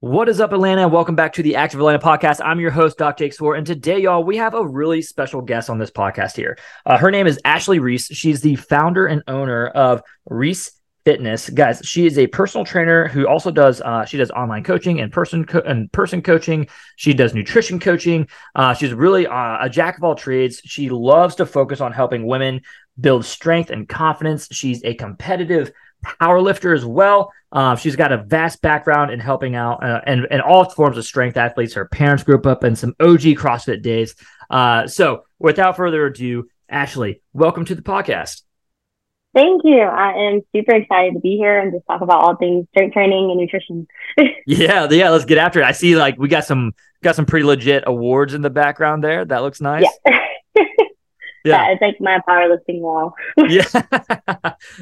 What is up, Atlanta? Welcome back to the Active Atlanta podcast. I'm your host, Doc Jake Swore, and today, y'all, we have a really special guest on this podcast here. Uh, her name is Ashley Reese. She's the founder and owner of Reese Fitness, guys. She is a personal trainer who also does uh, she does online coaching and person co- and person coaching. She does nutrition coaching. Uh, she's really uh, a jack of all trades. She loves to focus on helping women build strength and confidence. She's a competitive power lifter as well. Uh, she's got a vast background in helping out uh, and, and all forms of strength athletes. Her parents grew up in some OG CrossFit days. Uh, so, without further ado, Ashley, welcome to the podcast. Thank you. I am super excited to be here and just talk about all things strength training and nutrition. yeah, yeah. Let's get after it. I see, like we got some got some pretty legit awards in the background there. That looks nice. Yeah. yeah, it's like my powerlifting wall. yeah,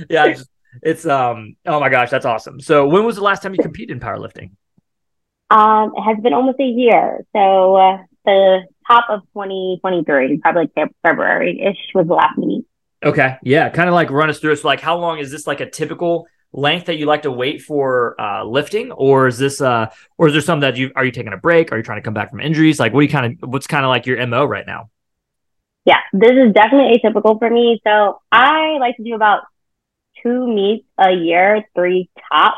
yeah. Just, it's um oh my gosh, that's awesome. So when was the last time you competed in powerlifting? Um, it has been almost a year. So uh, the top of 2023, probably like February ish was the last meet. Okay, yeah, kind of like run us through it. So like, how long is this like a typical length that you like to wait for uh, lifting, or is this uh, or is there something that you are you taking a break? Are you trying to come back from injuries? Like, what do you kind of what's kind of like your mo right now? Yeah, this is definitely atypical for me. So I like to do about two meets a year, three tops.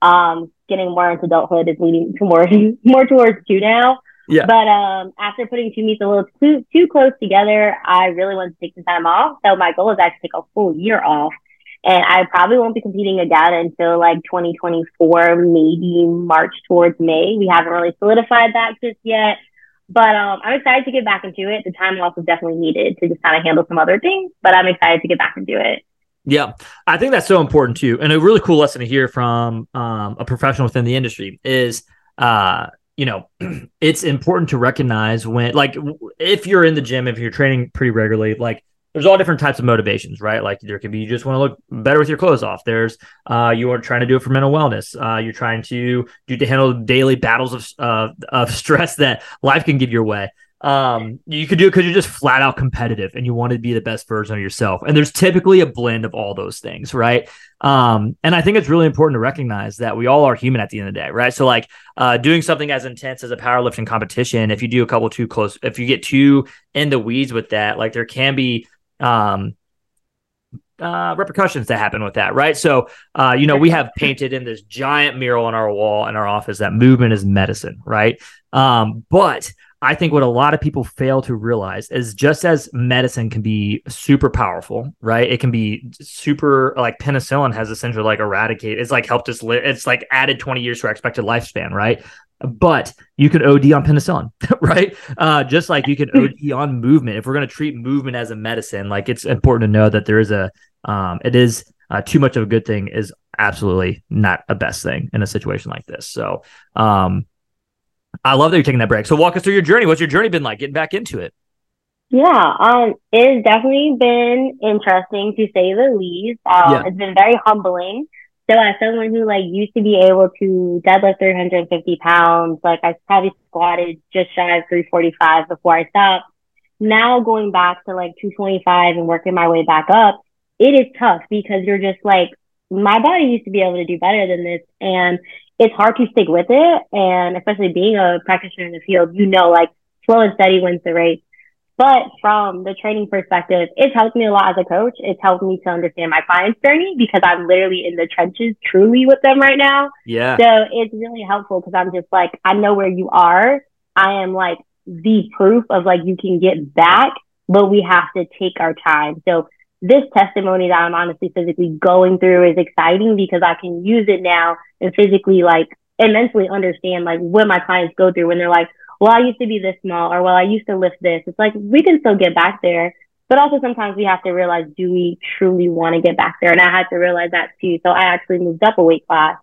Um, getting more into adulthood is leading to more more towards two now. Yeah. But um, after putting two meets a little too too close together, I really wanted to take some time off. So my goal is actually take a full year off. And I probably won't be competing again until like 2024, maybe March towards May. We haven't really solidified that just yet. But um, I'm excited to get back into it. The time off is definitely needed to just kind of handle some other things, but I'm excited to get back into it. Yeah, I think that's so important too, and a really cool lesson to hear from um, a professional within the industry is, uh, you know, it's important to recognize when, like, if you're in the gym, if you're training pretty regularly, like, there's all different types of motivations, right? Like, there can be you just want to look better with your clothes off. There's uh, you are trying to do it for mental wellness. Uh, you're trying to do to handle daily battles of of stress that life can give your way. Um, you could do it because you're just flat out competitive and you want to be the best version of yourself. And there's typically a blend of all those things, right? Um, and I think it's really important to recognize that we all are human at the end of the day, right? So, like, uh, doing something as intense as a powerlifting competition, if you do a couple too close, if you get too in the weeds with that, like, there can be, um, uh, repercussions that happen with that, right? So, uh, you know, we have painted in this giant mural on our wall in our office that movement is medicine, right? Um, but I think what a lot of people fail to realize is just as medicine can be super powerful, right? It can be super like penicillin has essentially like eradicated, it's like helped us live, it's like added 20 years to our expected lifespan, right? But you can OD on penicillin, right? Uh, just like you can OD on movement. If we're going to treat movement as a medicine, like it's important to know that there is a, um, it is uh, too much of a good thing is absolutely not a best thing in a situation like this. So, um, I love that you're taking that break. So walk us through your journey. What's your journey been like getting back into it? Yeah, um, it's definitely been interesting to say the least. Um, yeah. It's been very humbling. So as someone who like used to be able to deadlift 350 pounds, like I probably squatted just shy of 345 before I stopped. Now going back to like 225 and working my way back up, it is tough because you're just like, my body used to be able to do better than this. And it's hard to stick with it. And especially being a practitioner in the field, you know, like slow and steady wins the race. But from the training perspective, it's helped me a lot as a coach. It's helped me to understand my client's journey because I'm literally in the trenches truly with them right now. Yeah. So it's really helpful because I'm just like, I know where you are. I am like the proof of like you can get back, but we have to take our time. So this testimony that I'm honestly physically going through is exciting because I can use it now and physically like and mentally understand like what my clients go through when they're like, well, I used to be this small or well, I used to lift this. It's like we can still get back there. But also sometimes we have to realize, do we truly want to get back there? And I had to realize that too. So I actually moved up a weight class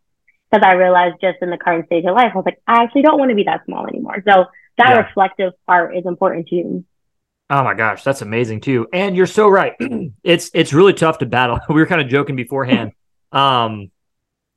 because I realized just in the current stage of life, I was like, I actually don't want to be that small anymore. So that yeah. reflective part is important too. Oh my gosh, that's amazing too. And you're so right. it's it's really tough to battle. we were kind of joking beforehand. Um,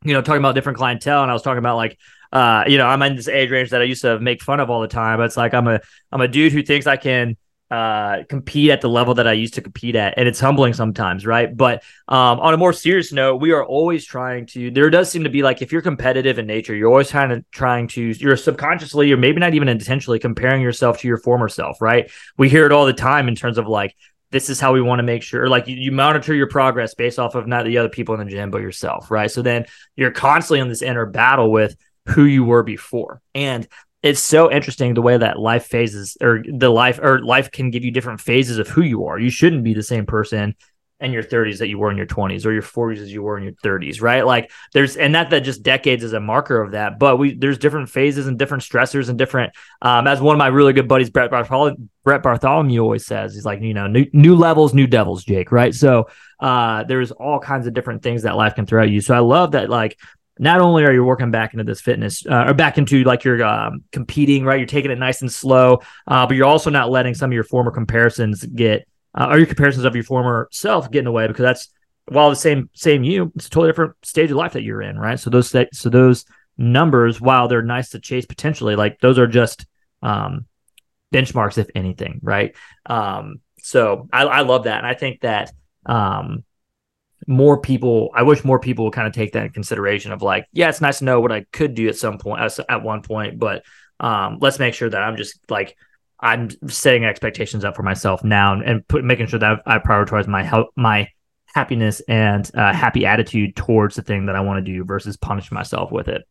you know, talking about different clientele, and I was talking about like uh, you know, I'm in this age range that I used to make fun of all the time. But it's like I'm a I'm a dude who thinks I can uh, compete at the level that I used to compete at, and it's humbling sometimes, right? But um, on a more serious note, we are always trying to. There does seem to be like if you're competitive in nature, you're always kind of trying to. You're subconsciously, or maybe not even intentionally, comparing yourself to your former self, right? We hear it all the time in terms of like this is how we want to make sure like you, you, monitor your progress based off of not the other people in the gym but yourself right so then you're constantly in this inner battle with who you were before and it's so interesting the way that life phases or the life or life can give you different phases of who you are. You shouldn't be the same person in your 30s that you were in your 20s or your 40s as you were in your 30s, right? Like there's and not that just decades is a marker of that, but we there's different phases and different stressors and different um as one of my really good buddies Brett Bartholomew, Brett Bartholomew always says, he's like, you know, new, new levels, new devils, Jake, right? So uh there's all kinds of different things that life can throw at you. So I love that like not only are you working back into this fitness uh, or back into like you're um, competing, right? You're taking it nice and slow, uh, but you're also not letting some of your former comparisons get uh, or your comparisons of your former self get in the way because that's while the same same you, it's a totally different stage of life that you're in, right? So those so those numbers, while they're nice to chase potentially, like those are just um, benchmarks, if anything, right? Um, so I, I love that, and I think that um, more people i wish more people would kind of take that in consideration of like yeah it's nice to know what i could do at some point at one point but um, let's make sure that i'm just like i'm setting expectations up for myself now and put, making sure that i prioritize my help my happiness and uh, happy attitude towards the thing that i want to do versus punish myself with it.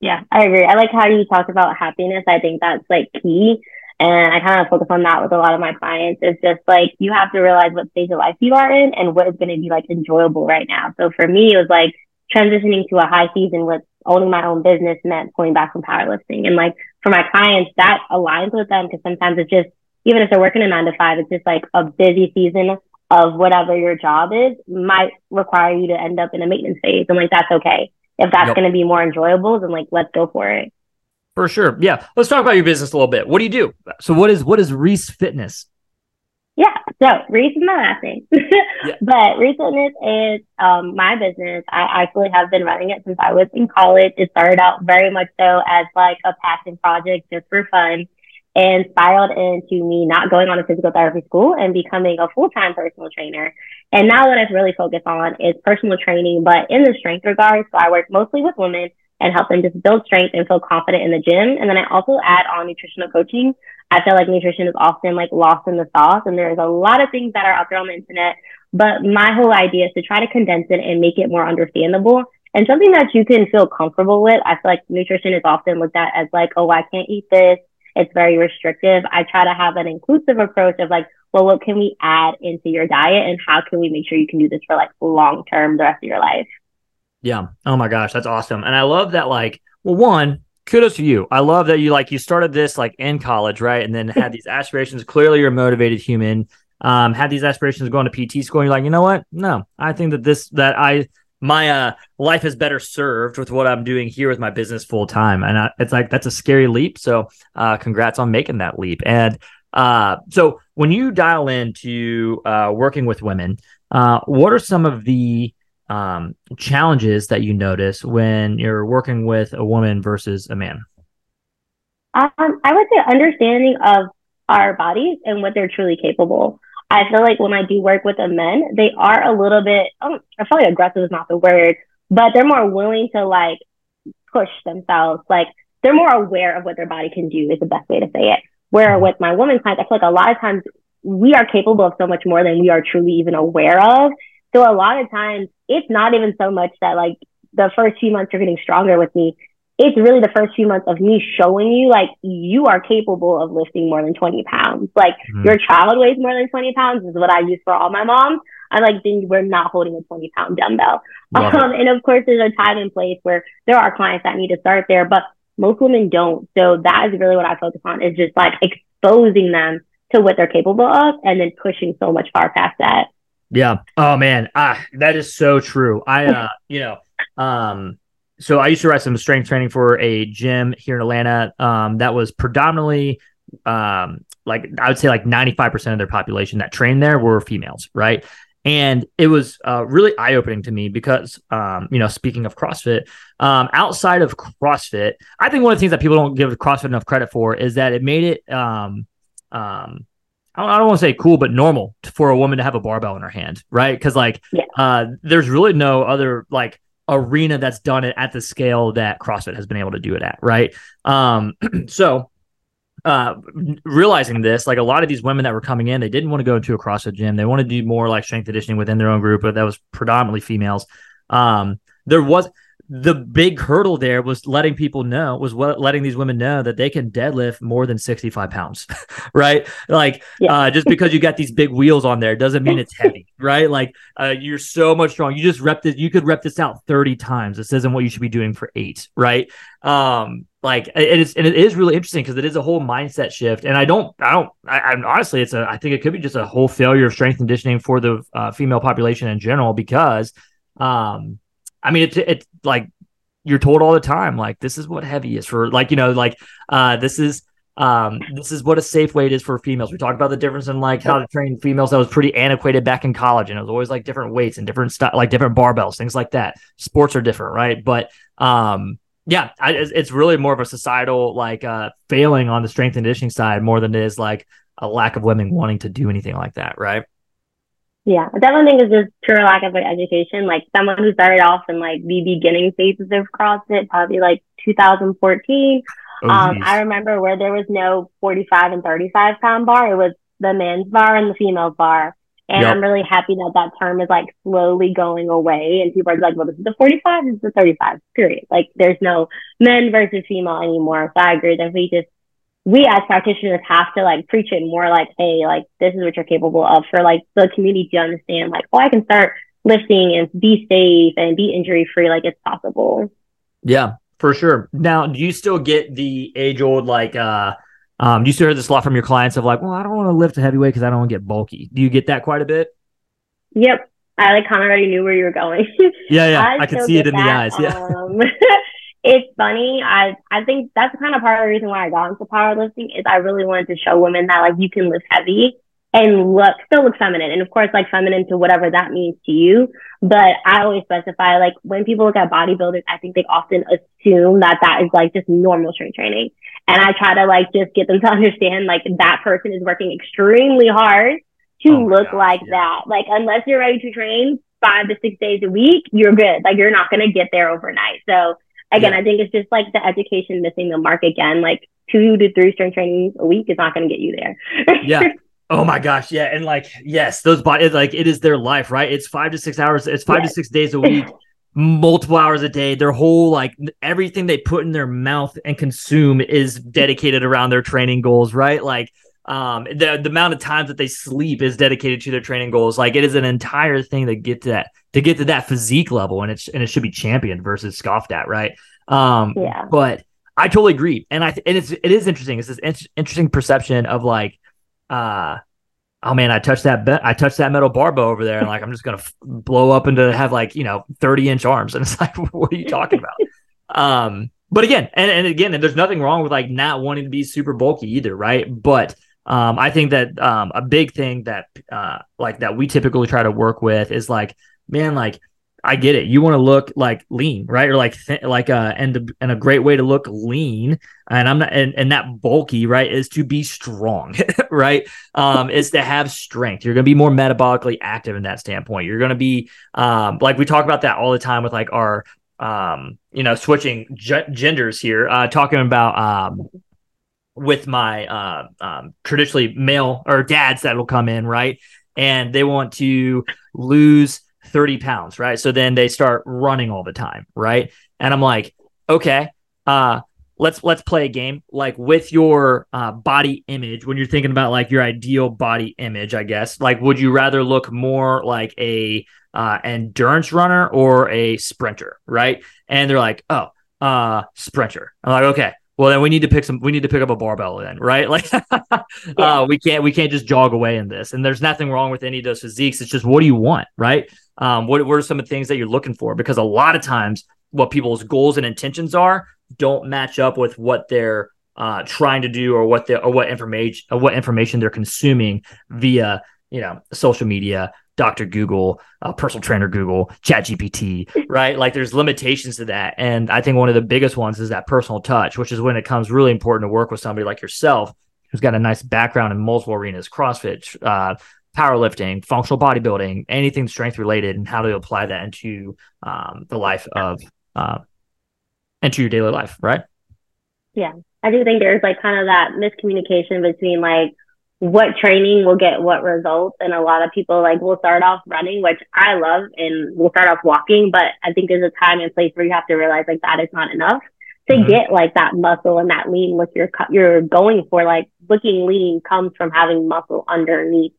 Yeah i agree. I like how you talk about happiness. I think that's like key and I kind of focus on that with a lot of my clients. It's just like you have to realize what stage of life you are in and what is going to be like enjoyable right now. So for me, it was like transitioning to a high season with owning my own business meant pulling back from powerlifting. And like for my clients, that aligns with them because sometimes it's just, even if they're working a nine to five, it's just like a busy season of whatever your job is might require you to end up in a maintenance phase. And like, that's okay. If that's yep. going to be more enjoyable, then like, let's go for it. For sure. Yeah. Let's talk about your business a little bit. What do you do? So what is what is Reese Fitness? Yeah. So Reese is my last name. yeah. But Reese Fitness is um, my business. I actually have been running it since I was in college. It started out very much so as like a passion project just for fun and spiraled into me not going on a physical therapy school and becoming a full-time personal trainer. And now what I've really focused on is personal training, but in the strength regard. So I work mostly with women and help them just build strength and feel confident in the gym. And then I also add on nutritional coaching. I feel like nutrition is often like lost in the sauce and there's a lot of things that are out there on the internet. But my whole idea is to try to condense it and make it more understandable and something that you can feel comfortable with. I feel like nutrition is often looked at as like, oh, I can't eat this. It's very restrictive. I try to have an inclusive approach of like, well, what can we add into your diet and how can we make sure you can do this for like long term the rest of your life? Yeah. Oh my gosh, that's awesome. And I love that like, well, one, kudos to you. I love that you like you started this like in college, right? And then had these aspirations. Clearly you're a motivated human. Um, had these aspirations going to PT school, and you're like, you know what? No, I think that this that I my uh life is better served with what I'm doing here with my business full time. And I, it's like that's a scary leap. So uh congrats on making that leap. And uh so when you dial into uh working with women, uh what are some of the um, challenges that you notice when you're working with a woman versus a man? Um, I would say understanding of our bodies and what they're truly capable. I feel like when I do work with the men, they are a little bit, um, I feel like aggressive is not the word, but they're more willing to like push themselves. Like they're more aware of what their body can do is the best way to say it. Where with my woman clients, I feel like a lot of times we are capable of so much more than we are truly even aware of. So a lot of times it's not even so much that like the first few months you're getting stronger with me. it's really the first few months of me showing you like you are capable of lifting more than 20 pounds. Like mm-hmm. your child weighs more than 20 pounds is what I use for all my moms. I'm like, then we're not holding a 20 pound dumbbell. Um, and of course, there's a time and place where there are clients that need to start there, but most women don't. So that is really what I focus on is just like exposing them to what they're capable of and then pushing so much far past that. Yeah. Oh man. Ah, that is so true. I, uh, you know, um, so I used to write some strength training for a gym here in Atlanta. Um, that was predominantly um, like I would say like 95% of their population that trained there were females, right? And it was uh, really eye opening to me because, um, you know, speaking of CrossFit, um, outside of CrossFit, I think one of the things that people don't give CrossFit enough credit for is that it made it, um, um, I don't, want to say cool, but normal for a woman to have a barbell in her hand, right? Because like, yeah. uh, there's really no other like arena that's done it at the scale that CrossFit has been able to do it at, right? Um, so uh, realizing this, like a lot of these women that were coming in, they didn't want to go into a CrossFit gym. They wanted to do more like strength conditioning within their own group, but that was predominantly females. Um, there was the big hurdle there was letting people know was what letting these women know that they can deadlift more than 65 pounds right? Like yeah. uh, just because you got these big wheels on there doesn't mean it's heavy right? Like uh, you're so much strong. You just rep this you could rep this out 30 times. This isn't what you should be doing for eight right? Um like it is and it is really interesting because it is a whole mindset shift and i don't i don't I, am honestly it's a i think it could be just a whole failure of strength conditioning for the uh, female population in general because um I mean, it's it's like you're told all the time, like this is what heavy is for, like you know, like uh, this is um, this is what a safe weight is for females. We talked about the difference in like how to train females. That was pretty antiquated back in college, and it was always like different weights and different stuff, like different barbells, things like that. Sports are different, right? But um, yeah, I, it's really more of a societal like uh, failing on the strength and conditioning side more than it is like a lack of women wanting to do anything like that, right? Yeah, I definitely think it's just pure lack of education. Like someone who started off in like the beginning phases of CrossFit, probably like 2014. Oh, um, I remember where there was no 45 and 35 pound bar. It was the men's bar and the female bar. And yep. I'm really happy that that term is like slowly going away. And people are like, well, this is the 45, this is the 35, period. Like there's no men versus female anymore. So I agree that we just we as practitioners have to like preach it more like, hey, like this is what you're capable of for like the community to understand, like, oh, I can start lifting and be safe and be injury free, like it's possible. Yeah, for sure. Now, do you still get the age old like uh um do you still hear this a lot from your clients of like, well, I don't want to lift a heavyweight because I don't want to get bulky. Do you get that quite a bit? Yep. I like kind of already knew where you were going. yeah, yeah. I, I can see it in that. the eyes. Yeah. Um, it's funny. I I think that's kind of part of the reason why I got into powerlifting is I really wanted to show women that like you can lift heavy and look still look feminine. And of course like feminine to whatever that means to you. But I always specify like when people look at bodybuilders, I think they often assume that that is like just normal strength training. And I try to like just get them to understand like that person is working extremely hard to oh look like yeah. that. Like unless you're ready to train five to six days a week, you're good. Like you're not going to get there overnight. So again, yeah. I think it's just like the education missing the mark again. Like two to three strength trainings a week is not going to get you there. yeah. Oh my gosh, yeah, and like yes, those bodies like it is their life, right? It's five to six hours. It's five yes. to six days a week, multiple hours a day. Their whole like everything they put in their mouth and consume is dedicated around their training goals, right? Like um the the amount of times that they sleep is dedicated to their training goals. Like it is an entire thing to get to that to get to that physique level and it's and it should be championed versus scoffed at, right? Um, yeah. But I totally agree, and I th- and it's it is interesting. It's this in- interesting perception of like, uh, oh man, I touched that be- I touched that metal barbell over there, and like I'm just gonna f- blow up into have like you know 30 inch arms, and it's like, what are you talking about? um, but again, and, and again, and there's nothing wrong with like not wanting to be super bulky either, right? But um, I think that um, a big thing that uh, like that we typically try to work with is like man, like I get it. You want to look like lean, right? Or like th- like uh and and a great way to look lean and I'm not and, and that bulky, right, is to be strong, right? Um is to have strength. You're going to be more metabolically active in that standpoint. You're going to be um like we talk about that all the time with like our um you know switching g- genders here uh talking about um with my uh um traditionally male or dads that will come in, right? And they want to lose 30 pounds, right? So then they start running all the time, right? And I'm like, okay, uh, let's let's play a game like with your uh, body image when you're thinking about like your ideal body image i guess. Like would you rather look more like a uh, endurance runner or a sprinter right? And they're like oh uh sprinter. I'm like okay well then we need to pick some we need to pick up a barbell then right? Like uh, we can't we can't just jog away in this. And there's nothing wrong with any of those physiques. It's just what do you want right um what, what are some of the things that you're looking for? Because a lot of times what people's goals and intentions are don't match up with what they're uh, trying to do or what they or what information or what information they're consuming via you know social media dr google uh, personal trainer google ChatGPT right? Like there's limitations to that. And i think one of the biggest ones is that personal touch which is when it comes really important to work with somebody like yourself who's got a nice background in multiple arenas crossfit uh, powerlifting functional bodybuilding anything strength related and how to apply that into um, the life of uh, into your daily life, right? Yeah. I do think there's like kind of that miscommunication between like what training will get what results. And a lot of people like will start off running, which I love, and we'll start off walking. But I think there's a time and place where you have to realize like that is not enough to mm-hmm. get like that muscle and that lean look you're, you're going for. Like looking lean comes from having muscle underneath.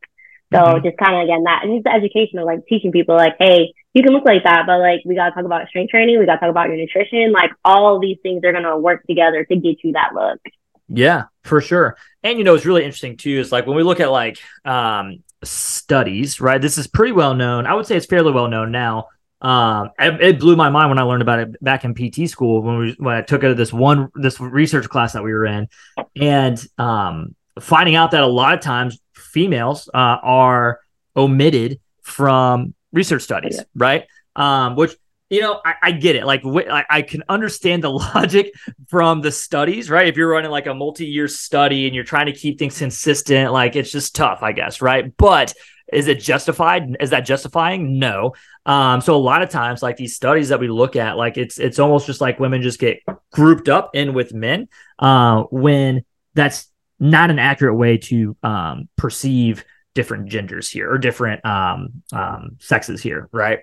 So mm-hmm. just kind of again that, and it's the education of like teaching people like, hey, you can look like that, but like we gotta talk about strength training, we gotta talk about your nutrition. Like all these things are gonna work together to get you that look. Yeah, for sure. And you know, it's really interesting too, is like when we look at like um studies, right? This is pretty well known. I would say it's fairly well known now. Um, it, it, blew my mind when I learned about it back in PT school when we when I took it at this one this research class that we were in, and um, finding out that a lot of times females uh, are omitted from research studies, yeah. right? Um, which you know, I, I, get it. Like, wh- I, I, can understand the logic from the studies, right? If you're running like a multi-year study and you're trying to keep things consistent, like it's just tough, I guess, right? But is it justified? Is that justifying? No. Um, so a lot of times, like these studies that we look at, like it's it's almost just like women just get grouped up in with men, uh, when that's not an accurate way to um, perceive different genders here or different um, um, sexes here, right?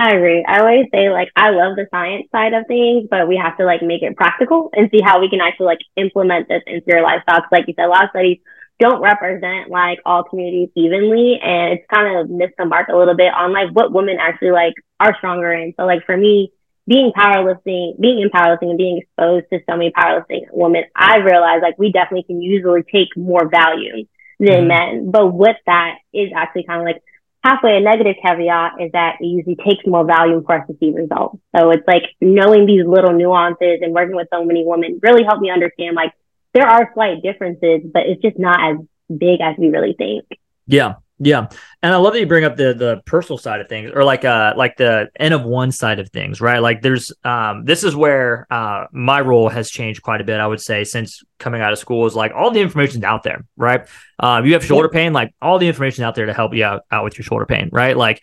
I agree. I always say like I love the science side of things, but we have to like make it practical and see how we can actually like implement this into your lifestyle. Cause like you said, a lot of studies don't represent like all communities evenly and it's kind of missed the mark a little bit on like what women actually like are stronger in. So like for me, being powerlifting, being in powerlifting and being exposed to so many powerlifting women, I realized like we definitely can usually take more value than mm-hmm. men. But with that is actually kind of like halfway a negative caveat is that it usually takes more volume for us to see results. So it's like knowing these little nuances and working with so many women really helped me understand like there are slight differences, but it's just not as big as we really think. Yeah. Yeah, and I love that you bring up the the personal side of things, or like uh like the N of one side of things, right? Like there's um this is where uh my role has changed quite a bit. I would say since coming out of school is like all the information's out there, right? Um, you have shoulder pain, like all the information out there to help you out out with your shoulder pain, right? Like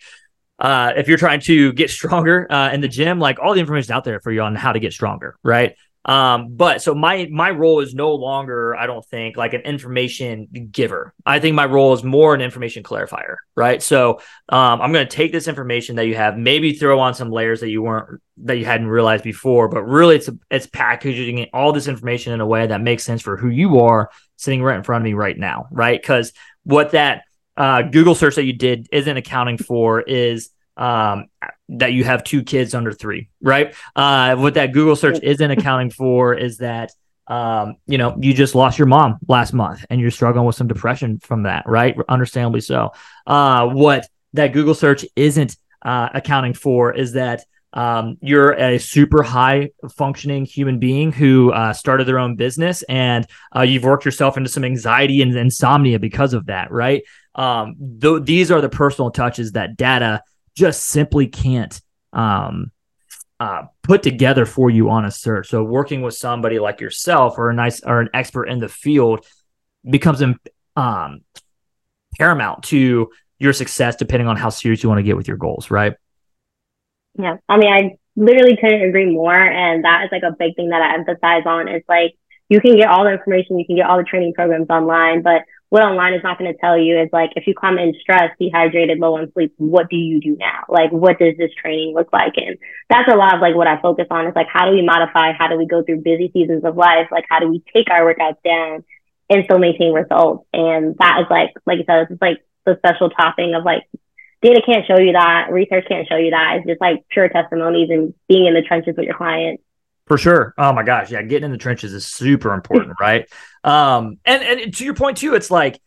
uh, if you're trying to get stronger uh, in the gym, like all the information out there for you on how to get stronger, right? Um, but so my my role is no longer, I don't think, like an information giver. I think my role is more an information clarifier, right? So um, I'm going to take this information that you have, maybe throw on some layers that you weren't that you hadn't realized before, but really it's it's packaging all this information in a way that makes sense for who you are sitting right in front of me right now, right? Because what that uh, Google search that you did isn't accounting for is um, that you have two kids under three, right? Uh, what that Google search isn't accounting for is that um, you know, you just lost your mom last month and you're struggling with some depression from that, right? Understandably so. Uh, what that Google search isn't uh, accounting for is that um, you're a super high functioning human being who uh, started their own business and uh, you've worked yourself into some anxiety and insomnia because of that, right? Um, th- these are the personal touches that data just simply can't um, uh, put together for you on a search. So working with somebody like yourself or a nice or an expert in the field becomes um, paramount to your success, depending on how serious you want to get with your goals, right? Yeah, I mean, I literally couldn't agree more, and that is like a big thing that I emphasize on. Is like you can get all the information, you can get all the training programs online, but what online is not going to tell you is like if you come in stressed, dehydrated, low on sleep, what do you do now? Like what does this training look like? And that's a lot of like what I focus on is like how do we modify? How do we go through busy seasons of life? Like how do we take our workouts down and still maintain results? And that is like like you said, it's like the special topping of like data can't show you that, research can't show you that. It's just like pure testimonies and being in the trenches with your clients. For sure. Oh my gosh. Yeah. Getting in the trenches is super important. right. Um, and, and to your point too, it's like,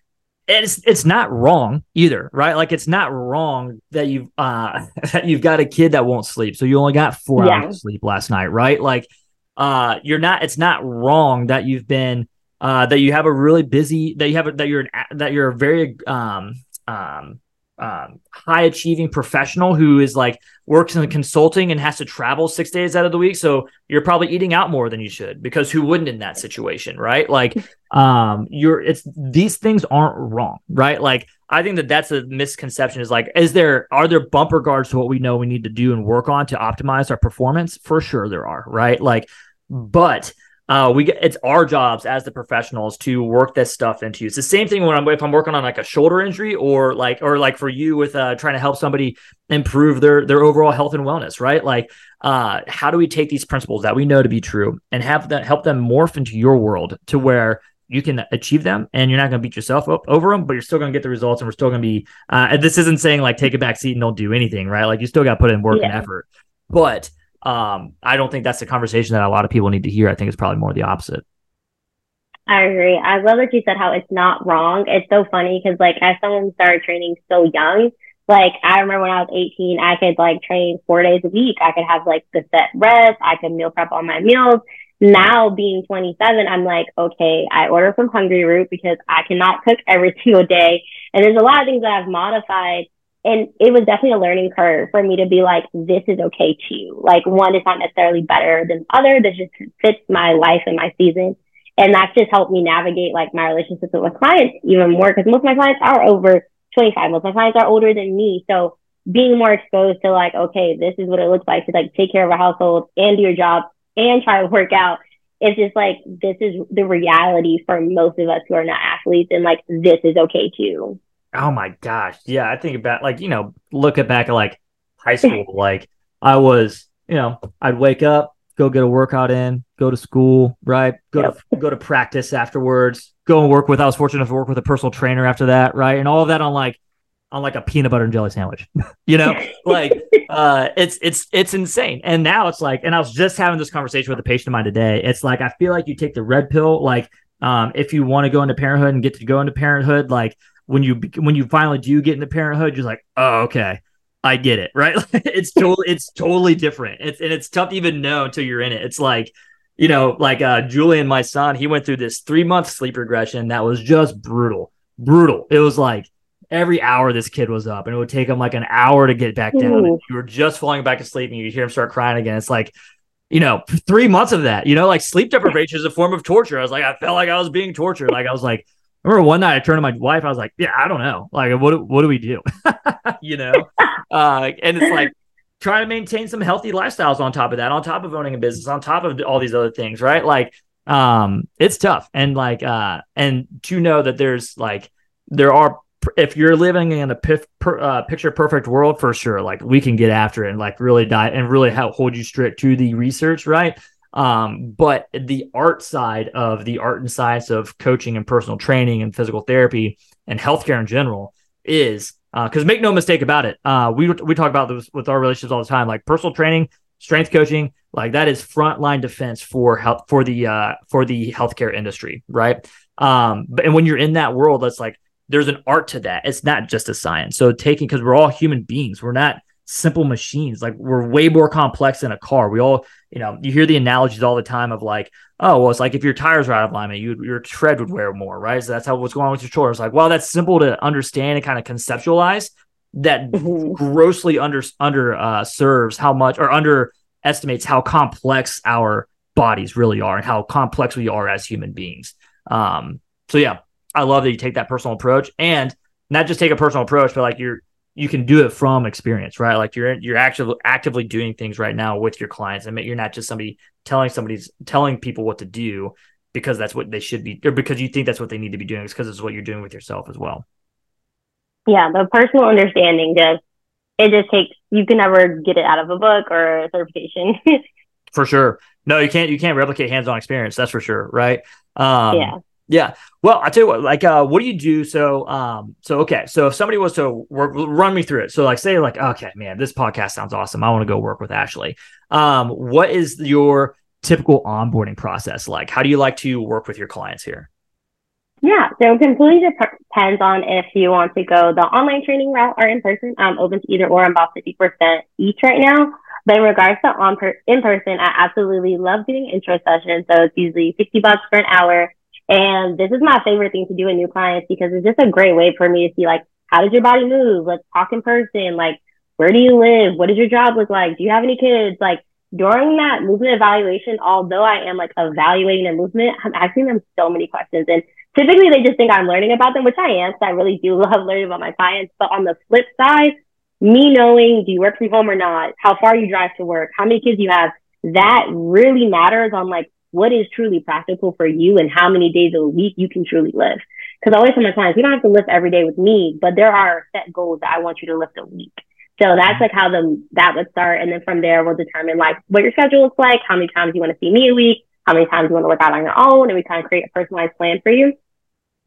it's, it's not wrong either, right? Like it's not wrong that you've, uh, that you've got a kid that won't sleep. So you only got four yeah. hours of sleep last night, right? Like, uh, you're not, it's not wrong that you've been, uh, that you have a really busy, that you have, a, that you're, an, that you're a very, um, um, um, high achieving professional who is like works in the consulting and has to travel six days out of the week. So you're probably eating out more than you should because who wouldn't in that situation, right? Like, um, you're it's these things aren't wrong, right? Like, I think that that's a misconception. Is like, is there are there bumper guards to what we know we need to do and work on to optimize our performance? For sure, there are, right? Like, but uh, we get it's our jobs as the professionals to work this stuff into you. It's the same thing when I'm if I'm working on like a shoulder injury or like or like for you with uh, trying to help somebody improve their their overall health and wellness, right? Like, uh, how do we take these principles that we know to be true and have that help them morph into your world to where you can achieve them and you're not going to beat yourself up over them, but you're still going to get the results and we're still going to be. Uh, this isn't saying like take a back seat and don't do anything, right? Like you still got to put in work yeah. and effort, but um, I don't think that's the conversation that a lot of people need to hear. I think it's probably more the opposite. I agree. I love that you said how it's not wrong. It's so funny because like as someone started training so young, like I remember when I was 18, I could like train four days a week. I could have like the set rest. I could meal prep all my meals. Now being 27, I'm like, okay, I order from Hungryroot because I cannot cook every single day. And there's a lot of things that I've modified and it was definitely a learning curve for me to be like, this is okay too. Like one is not necessarily better than the other. This just fits my life and my season. And that's just helped me navigate like my relationships with clients even more because most of my clients are over 25. Most of my clients are older than me. So being more exposed to like, okay, this is what it looks like to like take care of a household and do your job and try to work out. It's just like, this is the reality for most of us who are not athletes. And like, this is okay too. Oh my gosh. Yeah. I think about like, you know, looking back at like high school, like I was, you know, I'd wake up, go get a workout in, go to school, right? Go yep. to go to practice afterwards, go and work with I was fortunate enough to work with a personal trainer after that, right? And all of that on like on like a peanut butter and jelly sandwich. you know? like uh it's it's it's insane. And now it's like, and I was just having this conversation with a patient of mine today. It's like I feel like you take the red pill, like um if you want to go into parenthood and get to go into parenthood, like when you when you finally do get into parenthood, you're like, oh, okay, I get it, right? it's totally it's totally different. It's and it's tough to even know until you're in it. It's like, you know, like uh Julian, my son, he went through this three month sleep regression that was just brutal, brutal. It was like every hour this kid was up, and it would take him like an hour to get back down. You were just falling back asleep, and you hear him start crying again. It's like you know, three months of that, you know, like sleep deprivation is a form of torture. I was like, I felt like I was being tortured. Like I was like, remember one night I turned to my wife. I was like, "Yeah, I don't know. Like, what what do we do? you know?" uh, and it's like trying to maintain some healthy lifestyles on top of that, on top of owning a business, on top of all these other things, right? Like, um, it's tough, and like, uh, and to know that there's like there are if you're living in a pif- per, uh, picture perfect world for sure, like we can get after it and like really die and really help hold you strict to the research, right? Um, but the art side of the art and science of coaching and personal training and physical therapy and healthcare in general is because uh, make no mistake about it, uh, we we talk about this with our relationships all the time, like personal training, strength coaching, like that is frontline defense for health for the uh, for the healthcare industry, right? Um, but and when you're in that world, that's like there's an art to that. It's not just a science. So taking because we're all human beings, we're not simple machines. Like we're way more complex than a car. We all, you know, you hear the analogies all the time of like, oh, well, it's like if your tires are out of alignment, you, your tread would wear more, right? So that's how what's going on with your shoulder. It's like, well, that's simple to understand and kind of conceptualize. That mm-hmm. grossly under under uh, serves how much or underestimates how complex our bodies really are and how complex we are as human beings. Um, so yeah, I love that you take that personal approach and not just take a personal approach, but like you're you can do it from experience, right? Like you're you're actually actively doing things right now with your clients, and you're not just somebody telling somebody's telling people what to do because that's what they should be, or because you think that's what they need to be doing. It's because it's what you're doing with yourself as well. Yeah, the personal understanding just it just takes you can never get it out of a book or a certification. for sure. No, you can't you can't replicate hands-on experience, that's for sure, right? Um yeah. Yeah. Well, I tell you what, like, uh, what do you do? So, um, so okay, so if somebody was to work, run me through it. So, like, say, like, okay, man, this podcast sounds awesome. I want to go work with Ashley. Um, what is your typical onboarding process like? How do you like to work with your clients here? Yeah, so it completely depends on if you want to go the online training route or in person. I'm open to either or. I'm about 50% each right now. But in regards to on per- in person, I absolutely love doing intro sessions. So it's usually 50 bucks for an hour. And this is my favorite thing to do with new clients because it's just a great way for me to see like, how does your body move? Let's talk in person. Like, where do you live? What does your job look like? Do you have any kids? Like, during that movement evaluation, although I am like evaluating their movement, I'm asking them so many questions. And typically they just think I'm learning about them, which I am, So I really do love learning about my clients. But on the flip side, me knowing do you work from home or not, how far you drive to work, how many kids you have, that really matters on like what is truly practical for you and how many days a week you can truly lift. Because I always tell my clients, you don't have to lift every day with me, but there are set goals that I want you to lift a week. So that's like how the that would start. And then from there we'll determine like what your schedule looks like, how many times you want to see me a week, how many times you want to work out on your own, and we kind of create a personalized plan for you.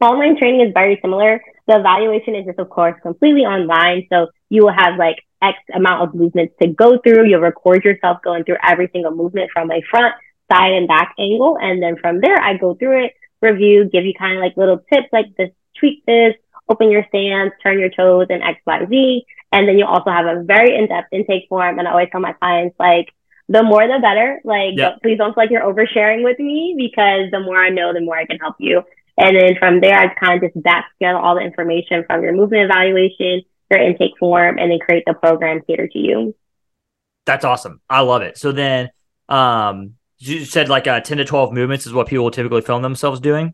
Online training is very similar. The evaluation is just, of course, completely online. So you will have like X amount of movements to go through. You'll record yourself going through every single movement from a front, side, and back angle. And then from there, I go through it, review, give you kind of like little tips like this, tweak this, open your stance, turn your toes, and X, Y, Z. And then you also have a very in-depth intake form. And I always tell my clients, like, the more the better. Like, yep. please don't feel like you're oversharing with me because the more I know, the more I can help you. And then from there, I kind of just back together all the information from your movement evaluation, your intake form, and then create the program catered to you. That's awesome. I love it. So then, um, you said like uh, 10 to 12 movements is what people typically film themselves doing?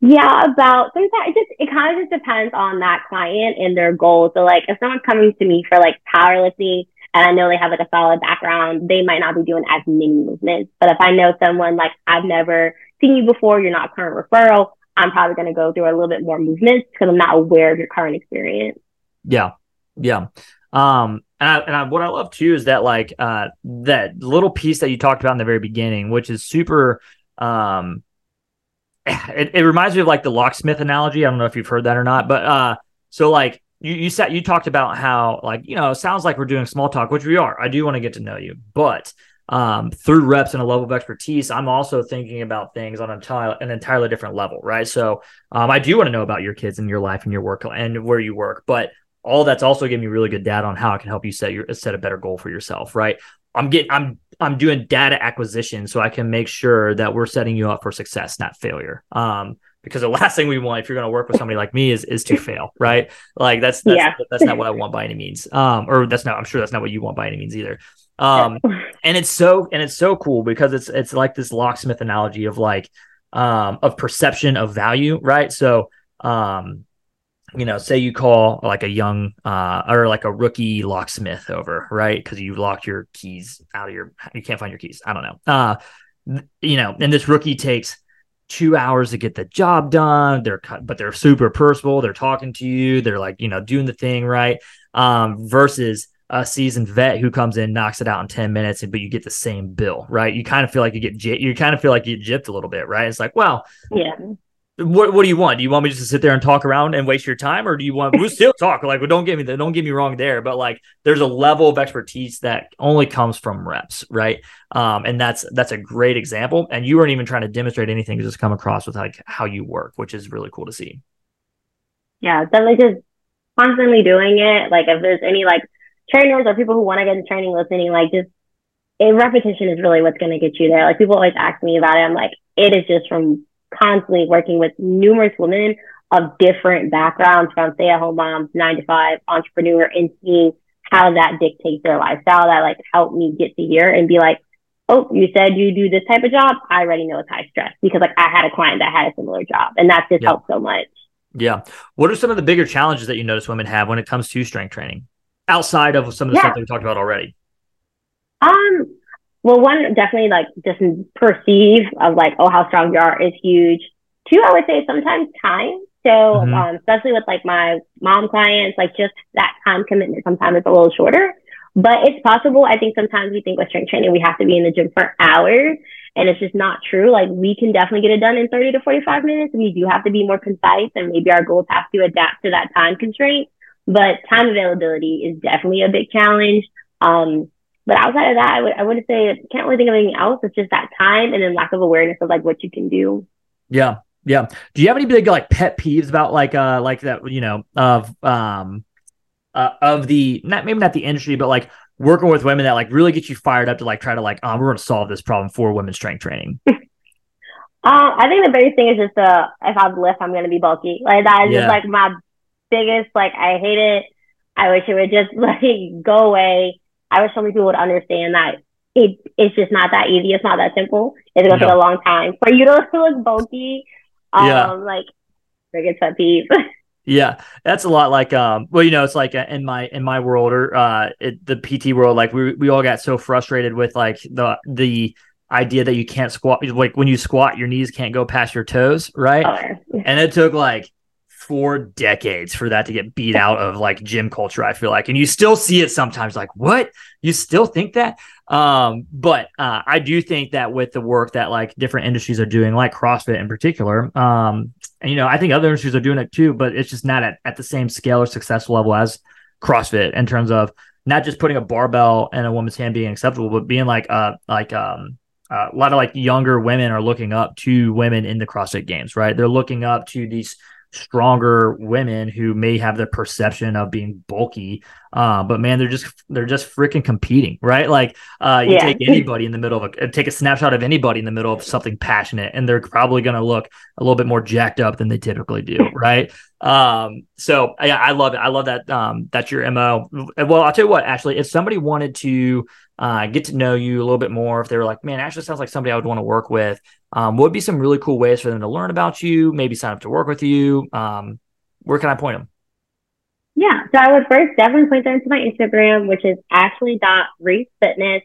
Yeah, about sometimes it just it kind of just depends on that client and their goals. So like if someone's coming to me for like powerlifting and I know they have like a solid background, they might not be doing as many movements. But if I know someone like I've never seen you before, you're not current referral, I'm probably going to go through a little bit more movements because I'm not aware of your current experience. Yeah. Yeah. Um, and, I, and I, what I love too is that like, uh, that little piece that you talked about in the very beginning, which is super, um, it, it reminds me of like the locksmith analogy. I don't know if you've heard that or not, but, uh, so like you, you said, you talked about how like, you know, it sounds like we're doing small talk, which we are. I do want to get to know you, but, um, through reps and a level of expertise, I'm also thinking about things on a an entirely different level, right? So um, I do want to know about your kids and your life and your work and where you work, but all that's also giving me really good data on how I can help you set your set a better goal for yourself, right? I'm getting I'm I'm doing data acquisition so I can make sure that we're setting you up for success, not failure. Um, because the last thing we want if you're going to work with somebody like me is is to fail, right? Like that's that's, yeah. that's not what I want by any means. Um, or that's not I'm sure that's not what you want by any means either. Um, and it's so and it's so cool because it's it's like this locksmith analogy of like um of perception of value, right? So um you know, say you call like a young uh or like a rookie locksmith over, right? Because you locked your keys out of your you can't find your keys. I don't know. Uh you know, and this rookie takes two hours to get the job done. They're cut, but they're super personal. They're talking to you. They're like, you know, doing the thing right. Um, versus a seasoned vet who comes in, knocks it out in 10 minutes, but you get the same bill, right? You kind of feel like you get, you kind of feel like you get gypped a little bit, right? It's like, well, yeah. What, what do you want? Do you want me just to sit there and talk around and waste your time, or do you want we still talk? Like, well, don't get me don't get me wrong there, but like, there's a level of expertise that only comes from reps, right? Um, and that's that's a great example. And you weren't even trying to demonstrate anything; just come across with like how you work, which is really cool to see. Yeah, definitely just constantly doing it. Like, if there's any like trainers or people who want to get into training listening, like just a repetition is really what's going to get you there. Like people always ask me about it. I'm like, it is just from constantly working with numerous women of different backgrounds from stay at home moms, nine to five, entrepreneur, and seeing how that dictates their lifestyle that like helped me get to here and be like, oh, you said you do this type of job. I already know it's high stress because like I had a client that had a similar job and that just helped so much. Yeah. What are some of the bigger challenges that you notice women have when it comes to strength training? outside of some of the yeah. stuff that we talked about already? Um, well, one definitely like just perceive of like, oh, how strong you are is huge. Two, I would say sometimes time. So, mm-hmm. um, especially with like my mom clients, like just that time commitment sometimes is a little shorter, but it's possible. I think sometimes we think with strength training, we have to be in the gym for hours and it's just not true. Like we can definitely get it done in 30 to 45 minutes. We do have to be more concise and maybe our goals have to adapt to that time constraint, but time availability is definitely a big challenge. Um, but outside of that, I would I wouldn't say I can't really think of anything else. It's just that time and then lack of awareness of like what you can do. Yeah. Yeah. Do you have any big like pet peeves about like uh like that, you know, of um uh, of the not maybe not the industry, but like working with women that like really get you fired up to like try to like, oh, we're gonna solve this problem for women's strength training? uh, I think the biggest thing is just uh if I lift, I'm gonna be bulky. Like that is yeah. just like my biggest like I hate it. I wish it would just like go away. I wish so many people would understand that it it's just not that easy. It's not that simple. It's gonna no. take a long time for you to look bulky. Um, yeah. like biggest pet peeve. Yeah, that's a lot like um. Well, you know, it's like uh, in my in my world or uh, it, the PT world, like we we all got so frustrated with like the the idea that you can't squat. Like when you squat, your knees can't go past your toes, right? Oh, and it took like four decades for that to get beat out of like gym culture i feel like. And you still see it sometimes like what? You still think that? Um but uh, i do think that with the work that like different industries are doing like crossfit in particular um and you know i think other industries are doing it too but it's just not at, at the same scale or successful level as crossfit in terms of not just putting a barbell in a woman's hand being acceptable but being like uh like um uh, a lot of like younger women are looking up to women in the CrossFit games, right? They're looking up to these stronger women who may have the perception of being bulky uh, but man they're just they're just freaking competing right like uh, you yeah. take anybody in the middle of a take a snapshot of anybody in the middle of something passionate and they're probably going to look a little bit more jacked up than they typically do right um, so yeah i love it i love that um, that's your mo well i'll tell you what actually if somebody wanted to uh, get to know you a little bit more. If they were like, man, Ashley sounds like somebody I would want to work with, um, what would be some really cool ways for them to learn about you, maybe sign up to work with you? Um, where can I point them? Yeah, so I would first definitely point them to my Instagram, which is ashley.reesefitness.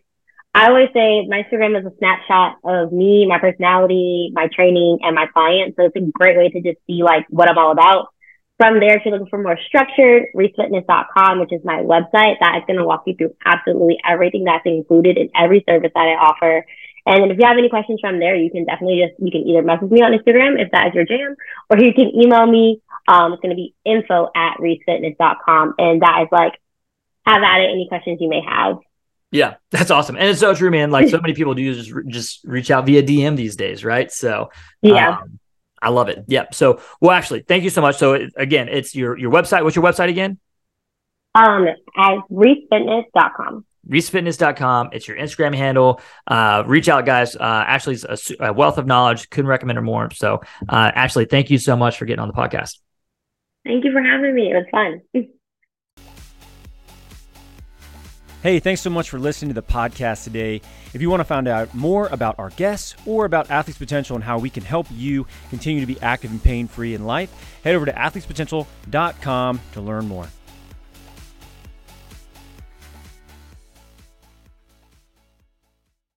I always say my Instagram is a snapshot of me, my personality, my training, and my clients. So it's a great way to just see like what I'm all about. From there, if you're looking for more structured, reesefitness.com, which is my website, that is going to walk you through absolutely everything that's included in every service that I offer. And if you have any questions from there, you can definitely just, you can either message me on Instagram if that is your jam, or you can email me. Um, it's going to be info at reesefitness.com. And that is like, have at it any questions you may have. Yeah, that's awesome. And it's so true, man. Like so many people do just, just reach out via DM these days, right? So, yeah. Um, I love it. Yep. So, well, Ashley, thank you so much. So, again, it's your your website. What's your website again? Um, at reesefitness.com. reesefitness.com. It's your Instagram handle. Uh, reach out, guys. Uh, Ashley's a, a, wealth of knowledge. Couldn't recommend her more. So, uh, Ashley, thank you so much for getting on the podcast. Thank you for having me. It was fun. Hey, thanks so much for listening to the podcast today. If you want to find out more about our guests or about Athletes Potential and how we can help you continue to be active and pain free in life, head over to athletespotential.com to learn more.